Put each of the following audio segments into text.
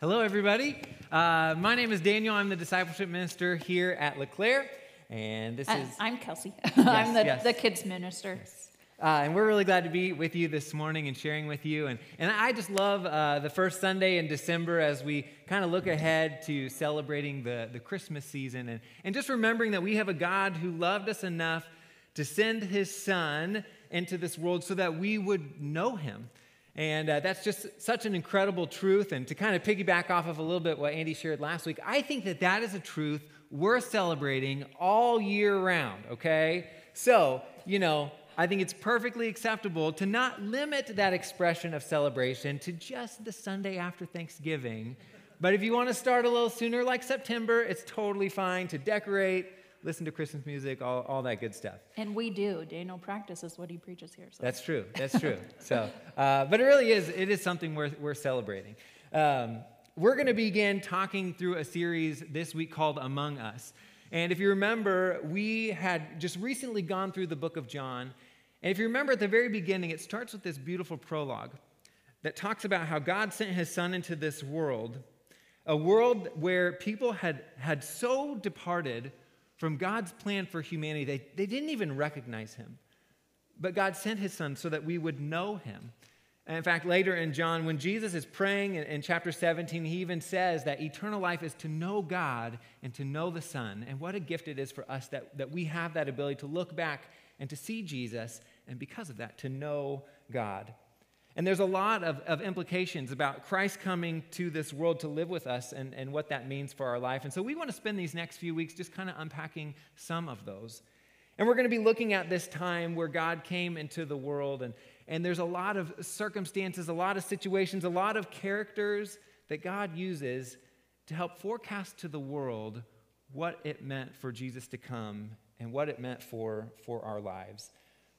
Hello, everybody. Uh, my name is Daniel. I'm the discipleship minister here at LeClaire, and this I- is. I'm Kelsey. I'm the, yes. the kids minister. Uh, and we're really glad to be with you this morning and sharing with you. And, and I just love uh, the first Sunday in December as we kind of look ahead to celebrating the, the Christmas season and, and just remembering that we have a God who loved us enough to send his son into this world so that we would know him. And uh, that's just such an incredible truth. And to kind of piggyback off of a little bit what Andy shared last week, I think that that is a truth worth celebrating all year round, okay? So, you know, I think it's perfectly acceptable to not limit that expression of celebration to just the Sunday after Thanksgiving. But if you want to start a little sooner, like September, it's totally fine to decorate, listen to Christmas music, all, all that good stuff. And we do. Daniel practices what he preaches here. So. That's true. That's true. so, uh, but it really is. It is something worth worth celebrating. Um, we're going to begin talking through a series this week called Among Us. And if you remember, we had just recently gone through the book of John. And if you remember at the very beginning, it starts with this beautiful prologue that talks about how God sent his son into this world, a world where people had, had so departed from God's plan for humanity, they, they didn't even recognize him. But God sent his son so that we would know him. And in fact, later in John, when Jesus is praying in, in, chapter 17, he even says that eternal life is to know God and to know the Son. And what a gift it is for us that, that we have that ability to look back and to see Jesus, and because of that, to know God. And there's a lot of, of implications about Christ coming to this world to live with us and, and what that means for our life. And so we want to spend these next few weeks just kind of unpacking some of those. And we're going to be looking at this time where God came into the world, and, and there's a lot of circumstances, a lot of situations, a lot of characters that God uses to help forecast to the world what it meant for Jesus to come and what it meant for, for our lives.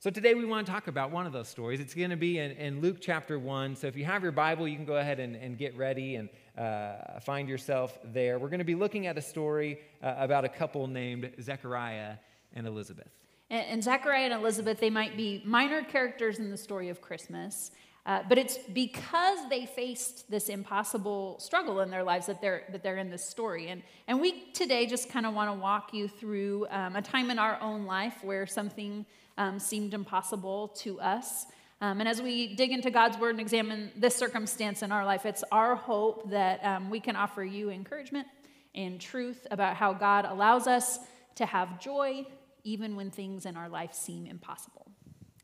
So today we want to talk about one of those stories. It's going to be in, in Luke chapter 1. So if you have your Bible, you can go ahead and, and get ready and uh, find yourself there. We're going to be looking at a story uh, about a couple named Zechariah and Elizabeth. And, and Zechariah and Elizabeth, they might be minor characters in the story of Christmas, uh, but it's because they faced this impossible struggle in their lives that they're, that they're in this story. And, and we today just kind of want to walk you through um, a time in our own life where something um, seemed impossible to us. Um, and as we dig into God's word and examine this circumstance in our life, it's our hope that um, we can offer you encouragement and truth about how God allows us to have joy even when things in our life seem impossible.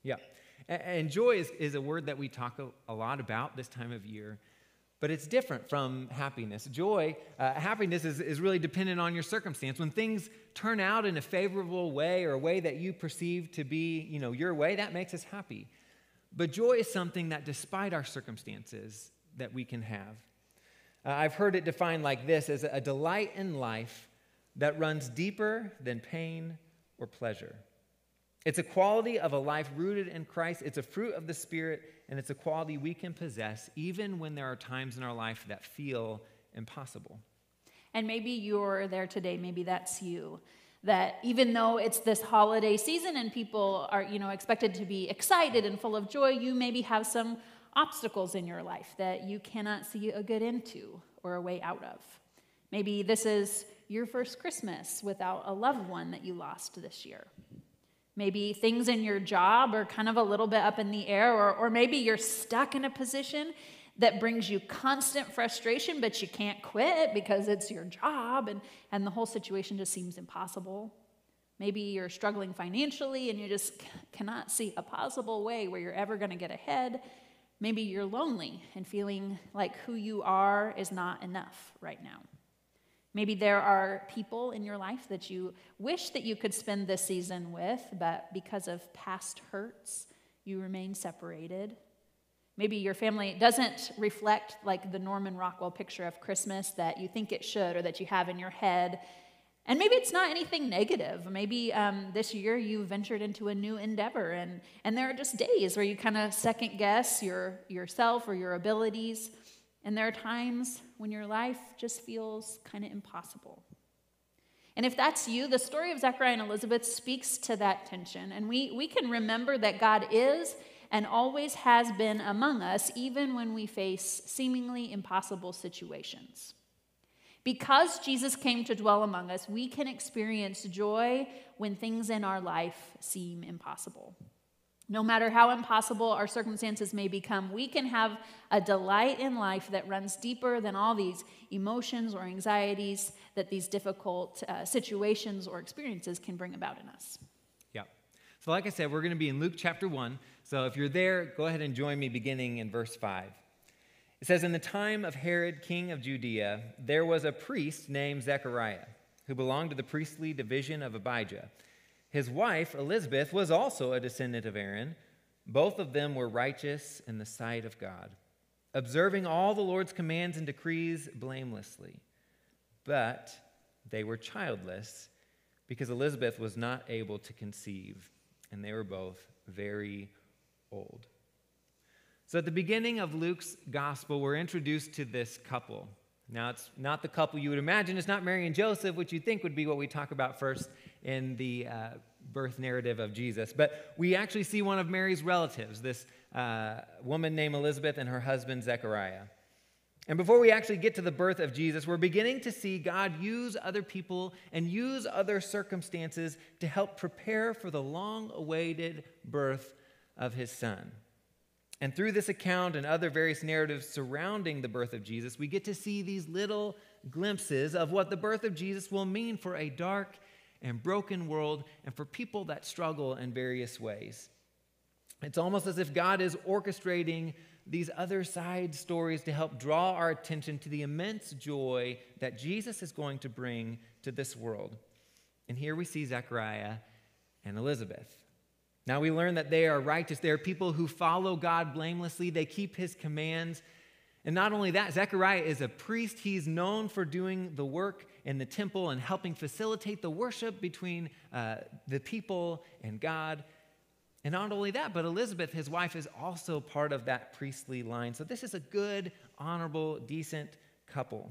Yeah. And, joy is, is a word that we talk a, a, lot about this time of year, but it's different from happiness. Joy, uh, happiness is, is really dependent on your circumstance. When things turn out in a favorable way or a way that you perceive to be, you know, your way, that makes us happy. But joy is something that despite our circumstances that we can have. Uh, I've heard it defined like this as a delight in life that runs deeper than pain or pleasure. It's a quality of a life rooted in Christ. It's a fruit of the Spirit, and it's a quality we can possess even when there are times in our life that feel impossible. And maybe you're there today, maybe that's you. That even though it's this holiday season and people are, you know, expected to be excited and full of joy, you maybe have some obstacles in your life that you cannot see a good end to or a way out of. Maybe this is your first Christmas without a loved one that you lost this year. Maybe things in your job are kind of a little bit up in the air, or, or maybe you're stuck in a position that brings you constant frustration, but you can't quit because it's your job and, and the whole situation just seems impossible. Maybe you're struggling financially and you just cannot see a possible way where you're ever going to get ahead. Maybe you're lonely and feeling like who you are is not enough right now. Maybe there are people in your life that you wish that you could spend this season with, but because of past hurts, you remain separated. Maybe your family doesn't reflect like the Norman Rockwell picture of Christmas that you think it should or that you have in your head. And maybe it's not anything negative. Maybe um, this year you ventured into a new endeavor, and, and there are just days where you kind of second guess your, yourself or your abilities. And there are times when your life just feels kind of impossible. And if that's you, the story of Zechariah and Elizabeth speaks to that tension. And we, we can remember that God is and always has been among us, even when we face seemingly impossible situations. Because Jesus came to dwell among us, we can experience joy when things in our life seem impossible. No matter how impossible our circumstances may become, we can have a delight in life that runs deeper than all these emotions or anxieties that these difficult uh, situations or experiences can bring about in us. Yeah. So, like I said, we're going to be in Luke chapter 1. So, if you're there, go ahead and join me beginning in verse 5. It says, In the time of Herod, king of Judea, there was a priest named Zechariah who belonged to the priestly division of Abijah. His wife, Elizabeth, was also a descendant of Aaron. Both of them were righteous in the sight of God, observing all the Lord's commands and decrees blamelessly. But they were childless because Elizabeth was not able to conceive, and they were both very old. So, at the beginning of Luke's gospel, we're introduced to this couple. Now, it's not the couple you would imagine. It's not Mary and Joseph, which you think would be what we talk about first in the uh, birth narrative of Jesus. But we actually see one of Mary's relatives, this uh, woman named Elizabeth and her husband Zechariah. And before we actually get to the birth of Jesus, we're beginning to see God use other people and use other circumstances to help prepare for the long awaited birth of his son. And through this account and other various narratives surrounding the birth of Jesus, we get to see these little glimpses of what the birth of Jesus will mean for a dark and broken world and for people that struggle in various ways. It's almost as if God is orchestrating these other side stories to help draw our attention to the immense joy that Jesus is going to bring to this world. And here we see Zechariah and Elizabeth. Now we learn that they are righteous. They are people who follow God blamelessly, they keep his commands. And not only that, Zechariah is a priest. He's known for doing the work in the temple and helping facilitate the worship between uh, the people and God. And not only that, but Elizabeth, his wife, is also part of that priestly line. So this is a good, honorable, decent couple.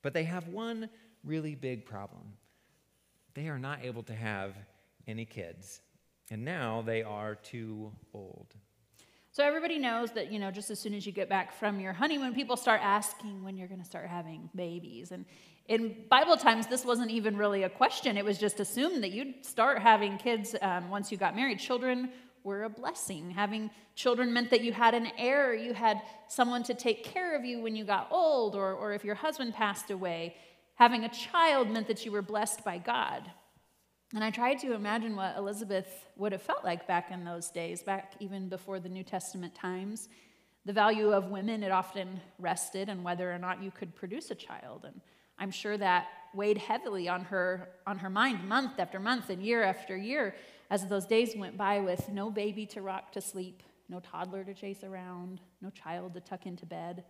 But they have one really big problem they are not able to have any kids. And now they are too old. So everybody knows that, you know, just as soon as you get back from your honeymoon, people start asking when you're going to start having babies. And in Bible times, this wasn't even really a question. It was just assumed that you'd start having kids um, once you got married. Children were a blessing. Having children meant that you had an heir, you had someone to take care of you when you got old, or, or if your husband passed away. Having a child meant that you were blessed by God. And I tried to imagine what Elizabeth would have felt like back in those days, back even before the New Testament times. The value of women, it often rested in whether or not you could produce a child. And I'm sure that weighed heavily on her, on her mind month after month and year after year as those days went by with no baby to rock to sleep, no toddler to chase around, no child to tuck into bed.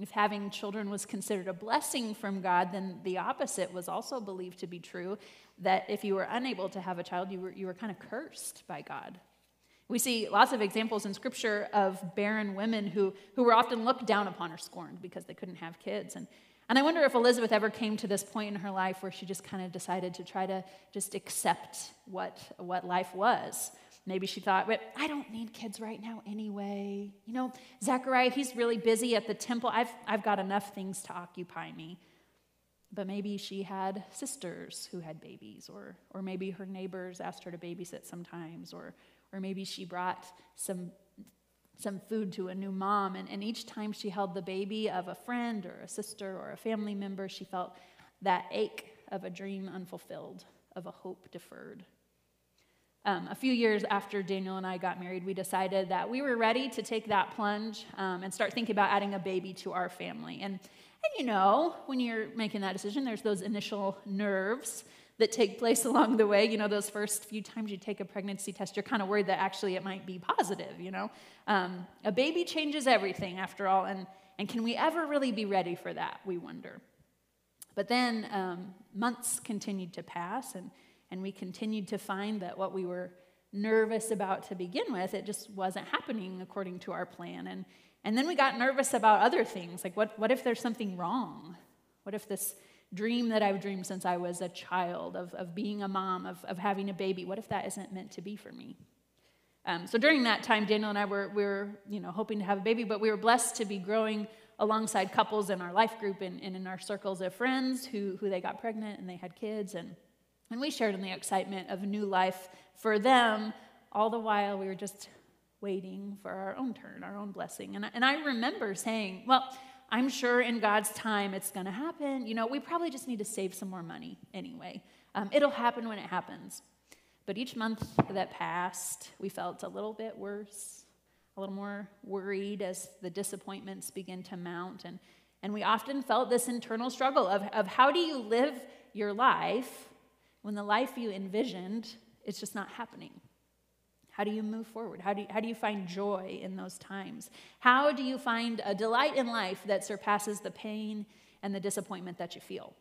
If having children was considered a blessing from God, then the opposite was also believed to be true that if you were unable to have a child, you were, you were kind of cursed by God. We see lots of examples in Scripture of barren women who, who were often looked down upon or scorned because they couldn't have kids. And, and I wonder if Elizabeth ever came to this point in her life where she just kind of decided to try to just accept what, what life was. Maybe she thought, but I don't need kids right now anyway. You know, Zechariah, he's really busy at the temple. I've, I've got enough things to occupy me. But maybe she had sisters who had babies, or, or maybe her neighbors asked her to babysit sometimes, or, or maybe she brought some, some food to a new mom. And, and each time she held the baby of a friend or a sister or a family member, she felt that ache of a dream unfulfilled, of a hope deferred. Um, a few years after Daniel and I got married, we decided that we were ready to take that plunge um, and start thinking about adding a baby to our family. And, and you know, when you're making that decision, there's those initial nerves that take place along the way. You know, those first few times you take a pregnancy test, you're kind of worried that actually it might be positive, you know. Um, a baby changes everything after all, and, and can we ever really be ready for that, we wonder. But then um, months continued to pass, and and we continued to find that what we were nervous about to begin with, it just wasn't happening according to our plan. And, and then we got nervous about other things, like what, what if there's something wrong? What if this dream that I've dreamed since I was a child of, of being a mom, of, of having a baby, what if that isn't meant to be for me? Um, so during that time, Daniel and I were, we were you know, hoping to have a baby, but we were blessed to be growing alongside couples in our life group and, and in our circles of friends who, who they got pregnant and they had kids. And, and we shared in the excitement of new life for them, all the while we were just waiting for our own turn, our own blessing. And, and I remember saying, well, I'm sure in God's time it's going to happen. You know, we probably just need to save some more money anyway. Um, it'll happen when it happens. But each month that passed, we felt a little bit worse, a little more worried as the disappointments begin to mount. And, and we often felt this internal struggle of, of how do you live your life when the life you envisioned is just not happening? How do you move forward? How do you, how do you find joy in those times? How do you find a delight in life that surpasses the pain and the disappointment that you feel?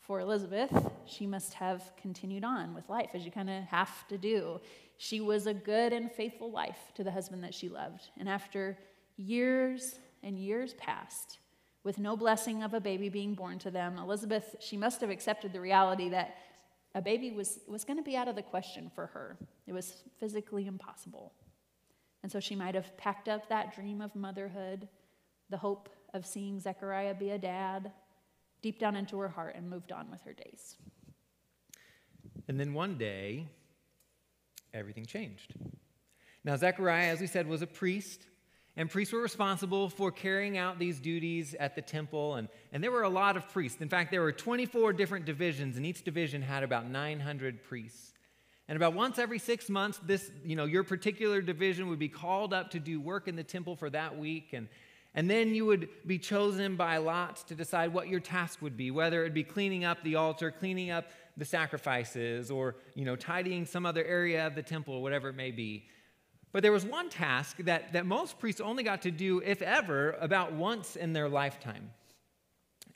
For Elizabeth, she must have continued on with life, as you kind of have to do. She was a good and faithful wife to the husband that she loved. And after years and years passed, with no blessing of a baby being born to them, Elizabeth, she must have accepted the reality that a baby was, was going to be out of the question for her. It was physically impossible. And so she might have packed up that dream of motherhood, the hope of seeing Zechariah be a dad, deep down into her heart and moved on with her days. And then one day, everything changed. Now, Zechariah, as we said, was a priest, and priests were responsible for carrying out these duties at the temple. And, and there were a lot of priests. In fact, there were 24 different divisions, and each division had about 900 priests. And about once every six months, this, you know, your particular division would be called up to do work in the temple for that week. And, and then you would be chosen by lots to decide what your task would be, whether it be cleaning up the altar, cleaning up the sacrifices, or you know, tidying some other area of the temple, or whatever it may be. But there was one task that, that most priests only got to do, if ever, about once in their lifetime.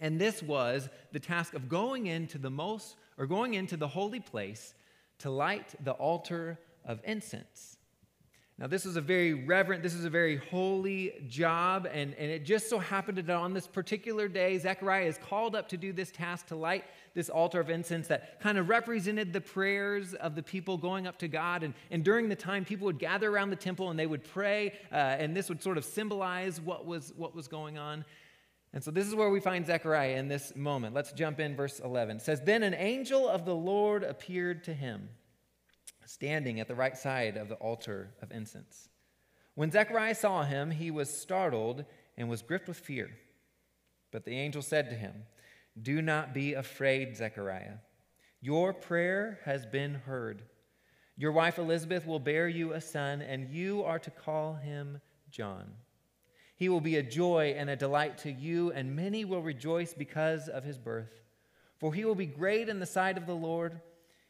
And this was the task of going into the most, or going into the holy place to light the altar of incense. Now, this was a very reverent, this is a very holy job, and, and it just so happened that on this particular day, Zechariah is called up to do this task to light this altar of incense that kind of represented the prayers of the people going up to God. And, and during the time, people would gather around the temple and they would pray, uh, and this would sort of symbolize what was, what was going on. And so this is where we find Zechariah in this moment. Let's jump in, verse 11. It says, Then an angel of the Lord appeared to him standing at the right side of the altar of incense. When Zechariah saw him, he was startled and was gripped with fear. But the angel said to him, Do not be afraid, Zechariah. Your prayer has been heard. Your wife Elizabeth will bear you a son, and you are to call him John. He will be a joy and a delight to you, and many will rejoice because of his birth. For he will be great in the sight of the Lord.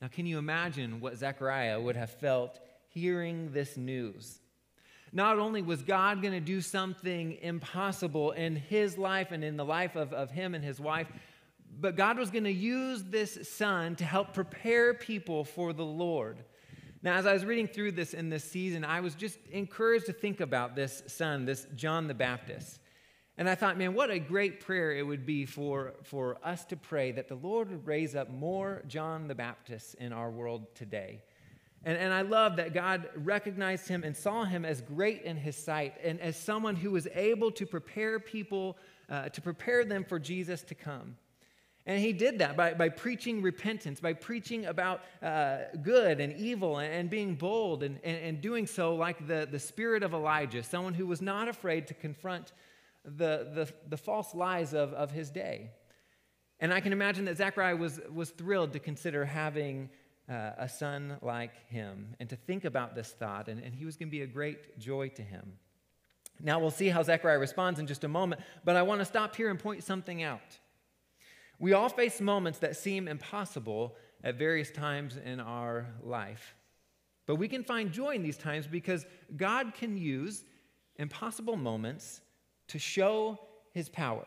Now, can you imagine what Zechariah would have felt hearing this news? Not only was God going to do something impossible in his life and in the life of, of him and his wife, but God was going to use this son to help prepare people for the Lord. Now, as I was reading through this in this season, I was just encouraged to think about this son, this John the Baptist. And I thought, man, what a great prayer it would be for, for us to pray that the Lord would raise up more John the Baptist in our world today. And, and I love that God recognized him and saw him as great in his sight and as someone who was able to prepare people, uh, to prepare them for Jesus to come. And he did that by, by preaching repentance, by preaching about uh, good and evil and, and being bold and, and, and, doing so like the, the spirit of Elijah, someone who was not afraid to confront the, the, the false lies of, of his day. And I can imagine that Zechariah was, was thrilled to consider having uh, a son like him and to think about this thought, and, and he was going to be a great joy to him. Now, we'll see how Zechariah responds in just a moment, but I want to stop here and point something out. We all face moments that seem impossible at various times in our life. But we can find joy in these times because God can use impossible moments to show his power.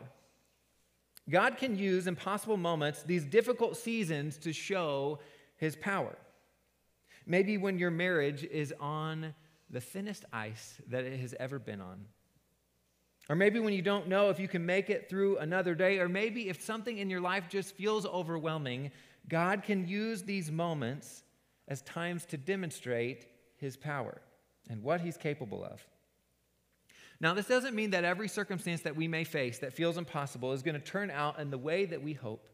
God can use impossible moments, these difficult seasons, to show his power. Maybe when your marriage is on the thinnest ice that it has ever been on. Or maybe when you don't know if you can make it through another day, or maybe if something in your life just feels overwhelming, God can use these moments as times to demonstrate his power and what he's capable of. Now, this doesn't mean that every circumstance that we may face that feels impossible is going to turn out in the way that we hope.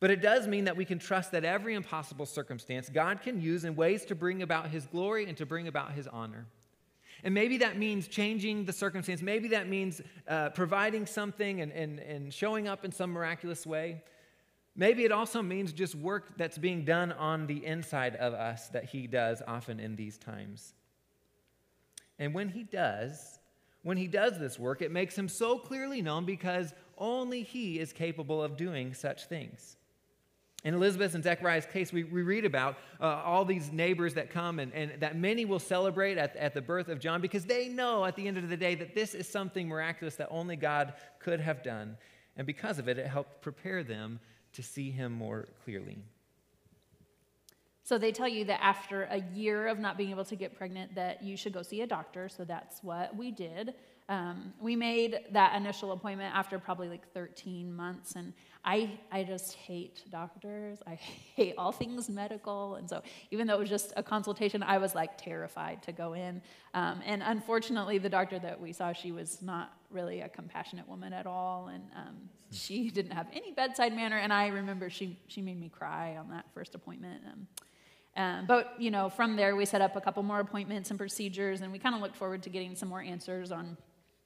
But it does mean that we can trust that every impossible circumstance God can use in ways to bring about his glory and to bring about his honor. And maybe that means changing the circumstance. Maybe that means uh, providing something and, and, and showing up in some miraculous way. Maybe it also means just work that's being done on the inside of us that he does often in these times. And when he does, when he does this work, it makes him so clearly known because only he is capable of doing such things. In Elizabeth and Zechariah's case, we, we read about uh, all these neighbors that come and, and that many will celebrate at, at the birth of John because they know at the end of the day that this is something miraculous that only God could have done. And because of it, it helped prepare them to see him more clearly. So they tell you that after a year of not being able to get pregnant, that you should go see a doctor. So that's what we did. Um, we made that initial appointment after probably like 13 months, and I, I just hate doctors. I hate all things medical. And so, even though it was just a consultation, I was like terrified to go in. Um, and unfortunately, the doctor that we saw, she was not really a compassionate woman at all. And um, she didn't have any bedside manner. And I remember she, she made me cry on that first appointment. Um, but you know, from there we set up a couple more appointments and procedures, and we kind of looked forward to getting some more answers on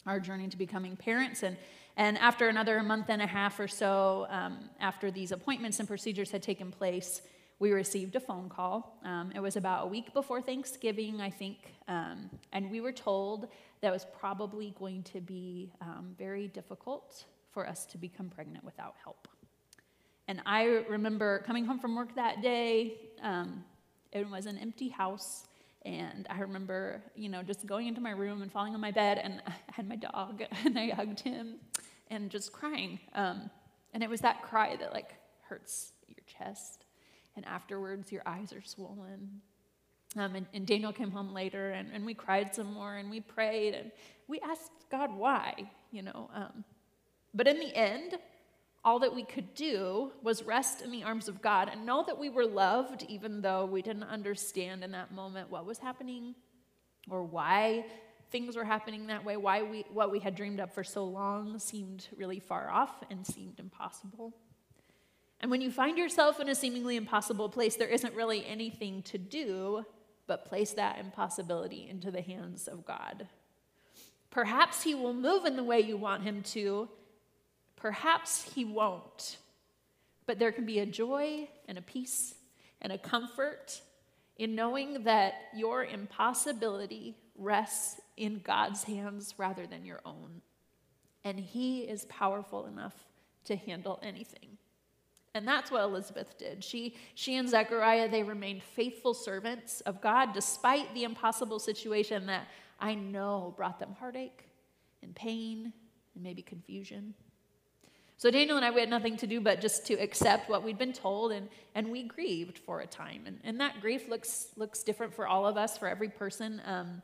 our journey to becoming parents. And, and after another month and a half or so, um, after these appointments and procedures had taken place, we received a phone call. Um, it was about a week before Thanksgiving, I think, um, and we were told that it was probably going to be um, very difficult for us to become pregnant without help. And I remember coming home from work that day. Um, it was an empty house. And I remember, you know, just going into my room and falling on my bed, and I had my dog, and I hugged him, and just crying. Um, and it was that cry that like hurts your chest, and afterwards your eyes are swollen. Um, and, and, Daniel came home later, and, and we cried some more, and we prayed, and we asked God why, you know. Um, but in the end, all that we could do was rest in the arms of God and know that we were loved, even though we didn't understand in that moment what was happening or why things were happening that way, why we, what we had dreamed up for so long seemed really far off and seemed impossible. And when you find yourself in a seemingly impossible place, there isn't really anything to do but place that impossibility into the hands of God. Perhaps He will move in the way you want Him to, Perhaps he won't, but there can be a joy and a peace and a comfort in knowing that your impossibility rests in God's hands rather than your own. And he is powerful enough to handle anything. And that's what Elizabeth did. She, she and Zechariah, they remained faithful servants of God despite the impossible situation that I know brought them heartache and pain and maybe confusion. So Daniel and I, we had nothing to do but just to accept what we'd been told, and, and we grieved for a time. And, and that grief looks, looks different for all of us, for every person. Um,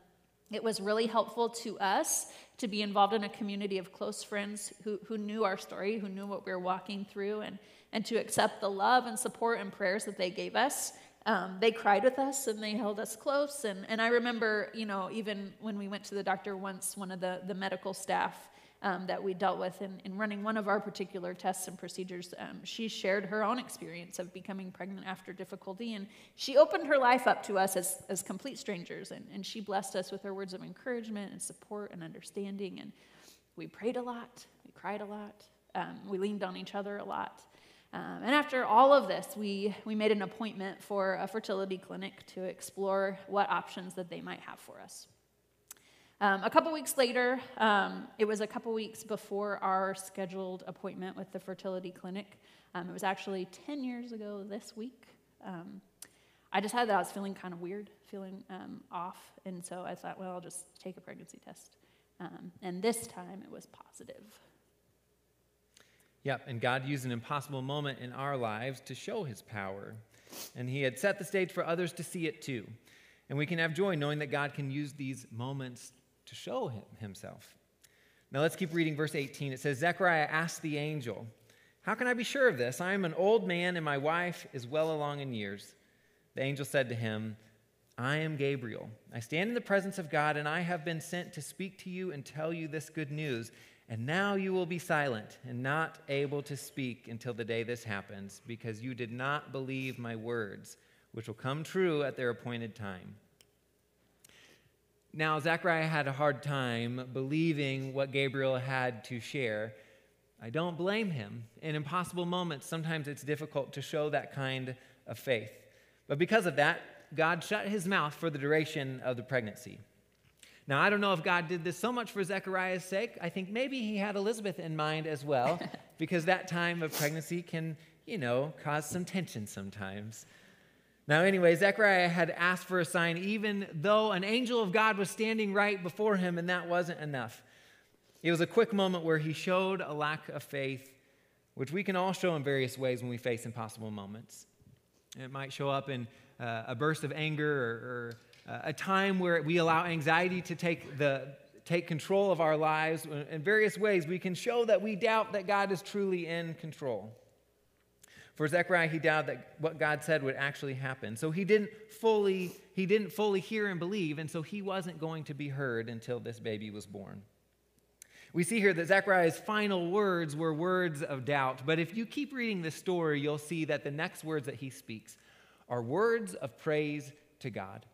it was really helpful to us to be involved in a community of close friends who, who knew our story, who knew what we were walking through, and, and to accept the love and support and prayers that they gave us. Um, they cried with us and they held us close. And, and I remember, you know, even when we went to the doctor once, one of the, the medical staff um, that we dealt with in, in, running one of our particular tests and procedures. Um, she shared her own experience of becoming pregnant after difficulty, and she opened her life up to us as, as complete strangers, and, and she blessed us with her words of encouragement and support and understanding. And we prayed a lot, we cried a lot, um, we leaned on each other a lot. Um, and after all of this, we, we made an appointment for a fertility clinic to explore what options that they might have for us. Um, a couple weeks later, um, it was a couple weeks before our scheduled appointment with the fertility clinic. Um, it was actually 10 years ago this week. Um, I decided that I was feeling kind of weird, feeling um, off. And so I thought, well, I'll just take a pregnancy test. Um, and this time it was positive. Yep, and God used an impossible moment in our lives to show his power. And he had set the stage for others to see it too. And we can have joy knowing that God can use these moments to show him, himself. Now let's keep reading verse 18. It says, Zechariah asked the angel, How can I be sure of this? I am an old man, and my wife is well along in years. The angel said to him, I am Gabriel. I stand in the presence of God, and I have been sent to speak to you and tell you this good news. And now you will be silent and not able to speak until the day this happens, because you did not believe my words, which will come true at their appointed time. Now, Zechariah had a hard time believing what Gabriel had to share. I don't blame him. In impossible moments, sometimes it's difficult to show that kind of faith. But because of that, God shut his mouth for the duration of the pregnancy. Now, I don't know if God did this so much for Zechariah's sake. I think maybe he had Elizabeth in mind as well, because that time of pregnancy can, you know, cause some tension sometimes. Now, anyway, Zechariah had asked for a sign, even though an angel of God was standing right before him, and that wasn't enough. It was a quick moment where he showed a lack of faith, which we can all show in various ways when we face impossible moments. It might show up in uh, a burst of anger or, or uh, a time where we allow anxiety to take, the, take control of our lives. In various ways, we can show that we doubt that God is truly in control. For Zechariah, he doubted that what God said would actually happen. So he didn't fully, he didn't fully hear and believe, and so he wasn't going to be heard until this baby was born. We see here that Zechariah's final words were words of doubt, but if you keep reading this story, you'll see that the next words that he speaks are words of praise to God.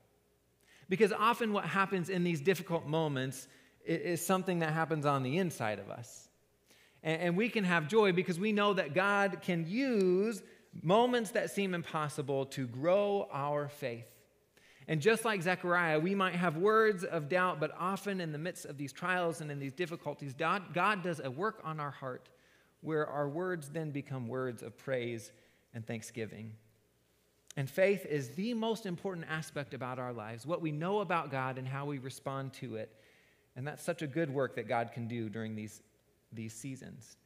Because often what happens in these difficult moments is something that happens on the inside of us. And we can have joy because we know that God can use moments that seem impossible to grow our faith. And just like Zechariah, we might have words of doubt, but often in the midst of these trials and in these difficulties, God, God does a work on our heart where our words then become words of praise and thanksgiving. And faith is the most important aspect about our lives, what we know about God and how we respond to it. And that's such a good work that God can do during these these seasons.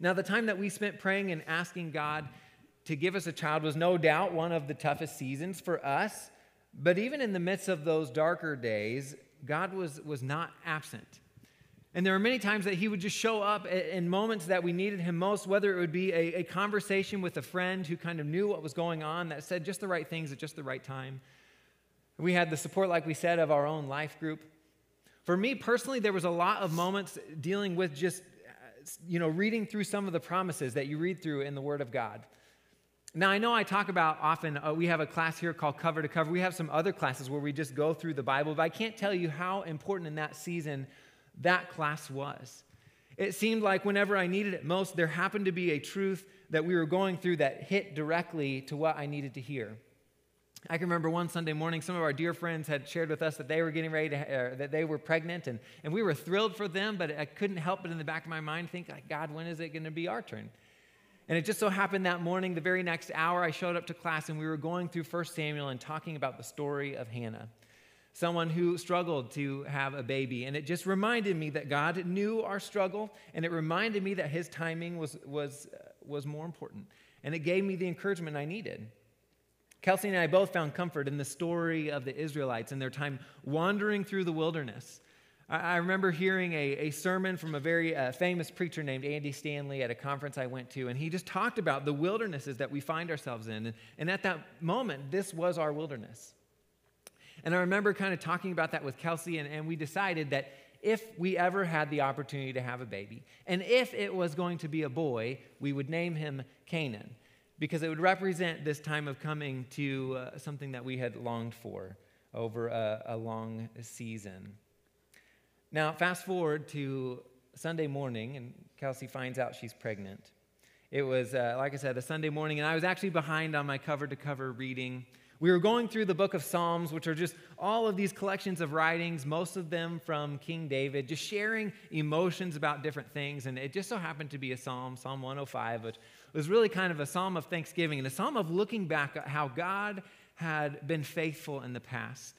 Now, the time that we spent praying and asking God to give us a child was no doubt one of the toughest seasons for us. But even in the midst of those darker days, God was, was not absent. And there were many times that He would just show up in moments that we needed Him most, whether it would be a, a conversation with a friend who kind of knew what was going on, that said just the right things at just the right time. We had the support, like we said, of our own life group. For me personally, there was a lot of moments dealing with just, you know, reading through some of the promises that you read through in the Word of God. Now, I know I talk about often, uh, we have a class here called Cover to Cover. We have some other classes where we just go through the Bible, but I can't tell you how important in that season that class was. It seemed like whenever I needed it most, there happened to be a truth that we were going through that hit directly to what I needed to hear. I can remember one Sunday morning, some of our dear friends had shared with us that they were getting ready to, uh, that they were pregnant, and, and we were thrilled for them, but I couldn't help but in the back of my mind think, like, God, when is it going to be our turn? And it just so happened that morning, the very next hour, I showed up to class and we were going through 1 Samuel and talking about the story of Hannah, someone who struggled to have a baby. And it just reminded me that God knew our struggle, and it reminded me that His timing was, was, uh, was more important. And it gave me the encouragement I needed. Kelsey and I both found comfort in the story of the Israelites and their time wandering through the wilderness. I, remember hearing a, a sermon from a very uh, famous preacher named Andy Stanley at a conference I went to, and he just talked about the wildernesses that we find ourselves in. And, and at that moment, this was our wilderness. And I remember kind of talking about that with Kelsey, and, and we decided that if we ever had the opportunity to have a baby, and if it was going to be a boy, we would name him Canaan because it would represent this time of coming to uh, something that we had longed for over a, a long season. Now, fast forward to Sunday morning, and Kelsey finds out she's pregnant. It was, uh, like I said, a Sunday morning, and I was actually behind on my cover to cover reading. We were going through the book of Psalms, which are just all of these collections of writings, most of them from King David, just sharing emotions about different things. And it just so happened to be a psalm, Psalm 105, which was really kind of a psalm of thanksgiving and a psalm of looking back at how God had been faithful in the past.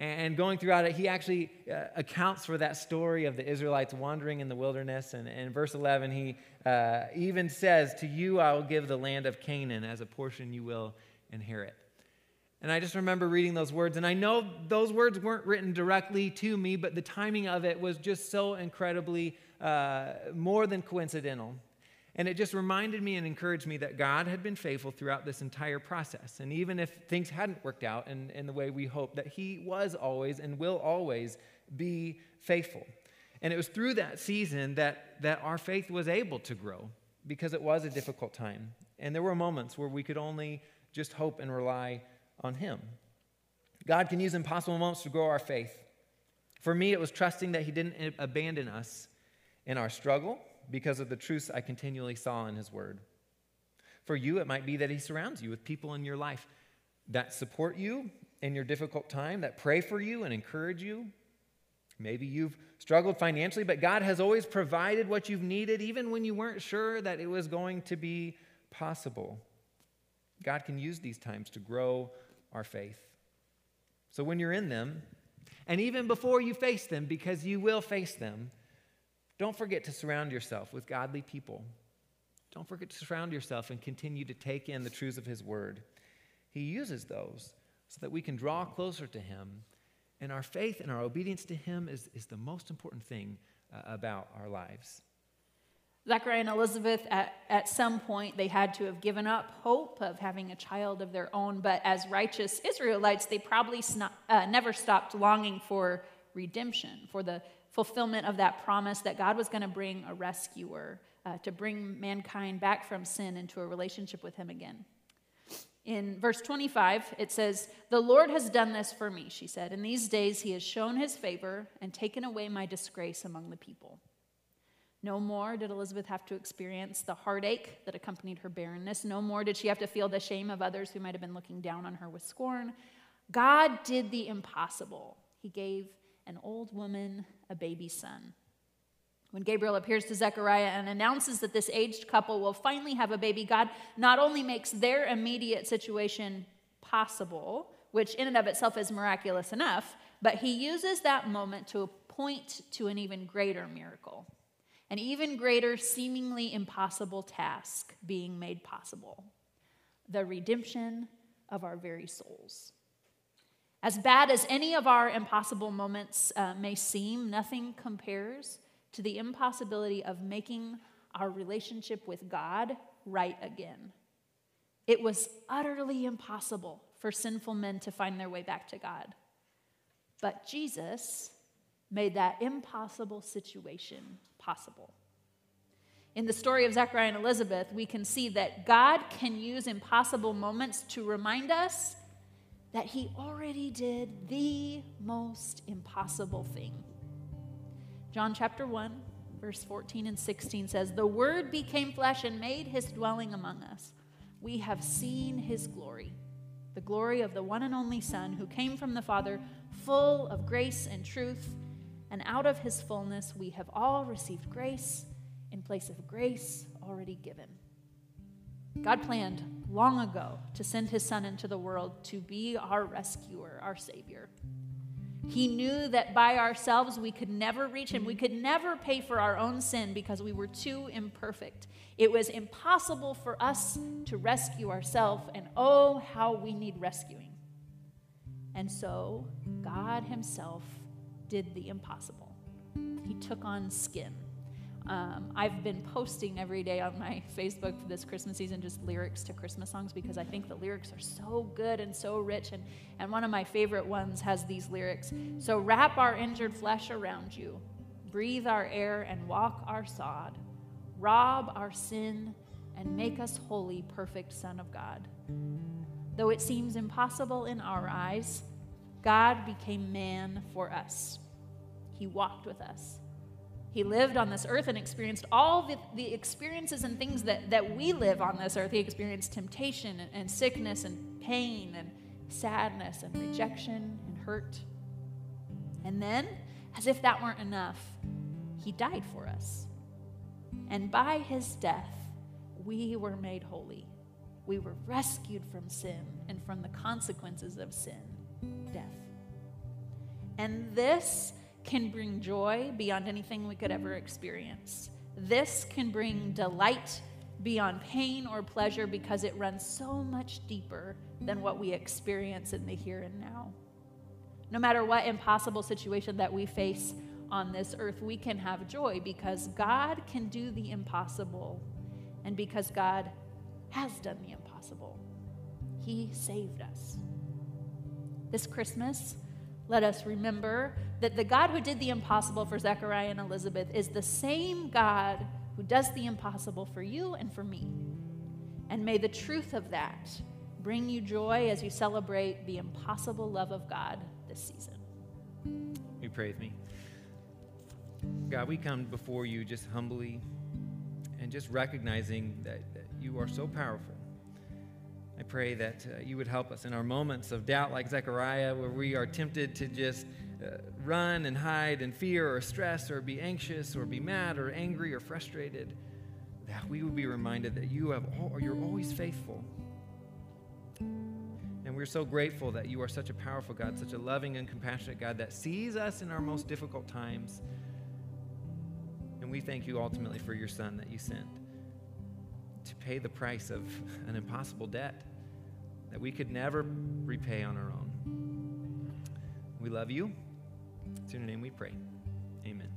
And going throughout it, he actually uh, accounts for that story of the Israelites wandering in the wilderness. And in verse 11, he uh, even says, To you I will give the land of Canaan as a portion you will inherit. And I just remember reading those words. And I know those words weren't written directly to me, but the timing of it was just so incredibly uh, more than coincidental. And it just reminded me and encouraged me that God had been faithful throughout this entire process. And even if things hadn't worked out in, in the way we hoped, that He was always and will always be faithful. And it was through that season that, that our faith was able to grow because it was a difficult time. And there were moments where we could only just hope and rely on Him. God can use impossible moments to grow our faith. For me, it was trusting that He didn't abandon us in our struggle because of the truths I continually saw in His Word. For you, it might be that He surrounds you with people in your life that support you in your difficult time, that pray for you and encourage you. Maybe you've struggled financially, but God has always provided what you've needed, even when you weren't sure that it was going to be possible. God can use these times to grow our faith. So when you're in them, and even before you face them, because you will face them, don't forget to surround yourself with godly people. Don't forget to surround yourself and continue to take in the truths of His Word. He uses those so that we can draw closer to Him. And our faith and our obedience to Him is, is the most important thing uh, about our lives. Zechariah and Elizabeth, at, at some point, they had to have given up hope of having a child of their own. But as righteous Israelites, they probably uh, never stopped longing for redemption, for the fulfillment of that promise that God was going to bring a rescuer uh, to bring mankind back from sin into a relationship with Him again. In verse 25, it says, The Lord has done this for me, she said. In these days, He has shown His favor and taken away my disgrace among the people. No more did Elizabeth have to experience the heartache that accompanied her barrenness. No more did she have to feel the shame of others who might have been looking down on her with scorn. God did the impossible. He gave an old woman a baby son. When Gabriel appears to Zechariah and announces that this aged couple will finally have a baby, God not only makes their immediate situation possible, which in and of itself is miraculous enough, but he uses that moment to point to an even greater miracle, an even greater, seemingly impossible task being made possible the redemption of our very souls. As bad as any of our impossible moments uh, may seem, nothing compares to the impossibility of making our relationship with God right again. It was utterly impossible for sinful men to find their way back to God. But Jesus made that impossible situation possible. In the story of Zechariah and Elizabeth, we can see that God can use impossible moments to remind us that he already did the most impossible thing. John chapter 1, verse 14 and 16 says, The Word became flesh and made his dwelling among us. We have seen his glory, the glory of the one and only Son who came from the Father, full of grace and truth. And out of his fullness, we have all received grace in place of grace already given. God planned long ago to send his son into the world to be our rescuer, our savior. He knew that by ourselves we could never reach him. We could never pay for our own sin because we were too imperfect. It was impossible for us to rescue ourselves, and oh, how we need rescuing. And so, God Himself did the impossible. He took on skin. Um, I've been posting every day on my Facebook for this Christmas season just lyrics to Christmas songs because I think the lyrics are so good and so rich. And, and one of my favorite ones has these lyrics So wrap our injured flesh around you, breathe our air and walk our sod, rob our sin and make us holy, perfect Son of God. Though it seems impossible in our eyes, God became man for us. He walked with us. He lived on this earth and experienced all the, the experiences and things that, that we live on this earth. He experienced temptation and, and sickness and pain and sadness and rejection and hurt. And then, as if that weren't enough, he died for us. And by his death, we were made holy. We were rescued from sin and from the consequences of sin, death. And this can bring joy beyond anything we could ever experience. This can bring delight beyond pain or pleasure because it runs so much deeper than what we experience in the here and now. No matter what impossible situation that we face on this earth, we can have joy because God can do the impossible and because God has done the impossible. He saved us. This Christmas, let us remember that the God who did the impossible for Zechariah and Elizabeth is the same God who does the impossible for you and for me. And may the truth of that bring you joy as you celebrate the impossible love of God this season. We pray with me. God, we come before you just humbly and just recognizing that, that you are so powerful. I pray that uh, you would help us in our moments of doubt, like Zechariah, where we are tempted to just uh, run and hide in fear or stress or be anxious or be mad or angry or frustrated, that we would be reminded that you have all, you're always faithful. And we're so grateful that you are such a powerful God, such a loving and compassionate God that sees us in our most difficult times. And we thank you ultimately for your Son that you sent to pay the price of an impossible debt that we could never repay on our own. We love you. It's in your name we pray. Amen.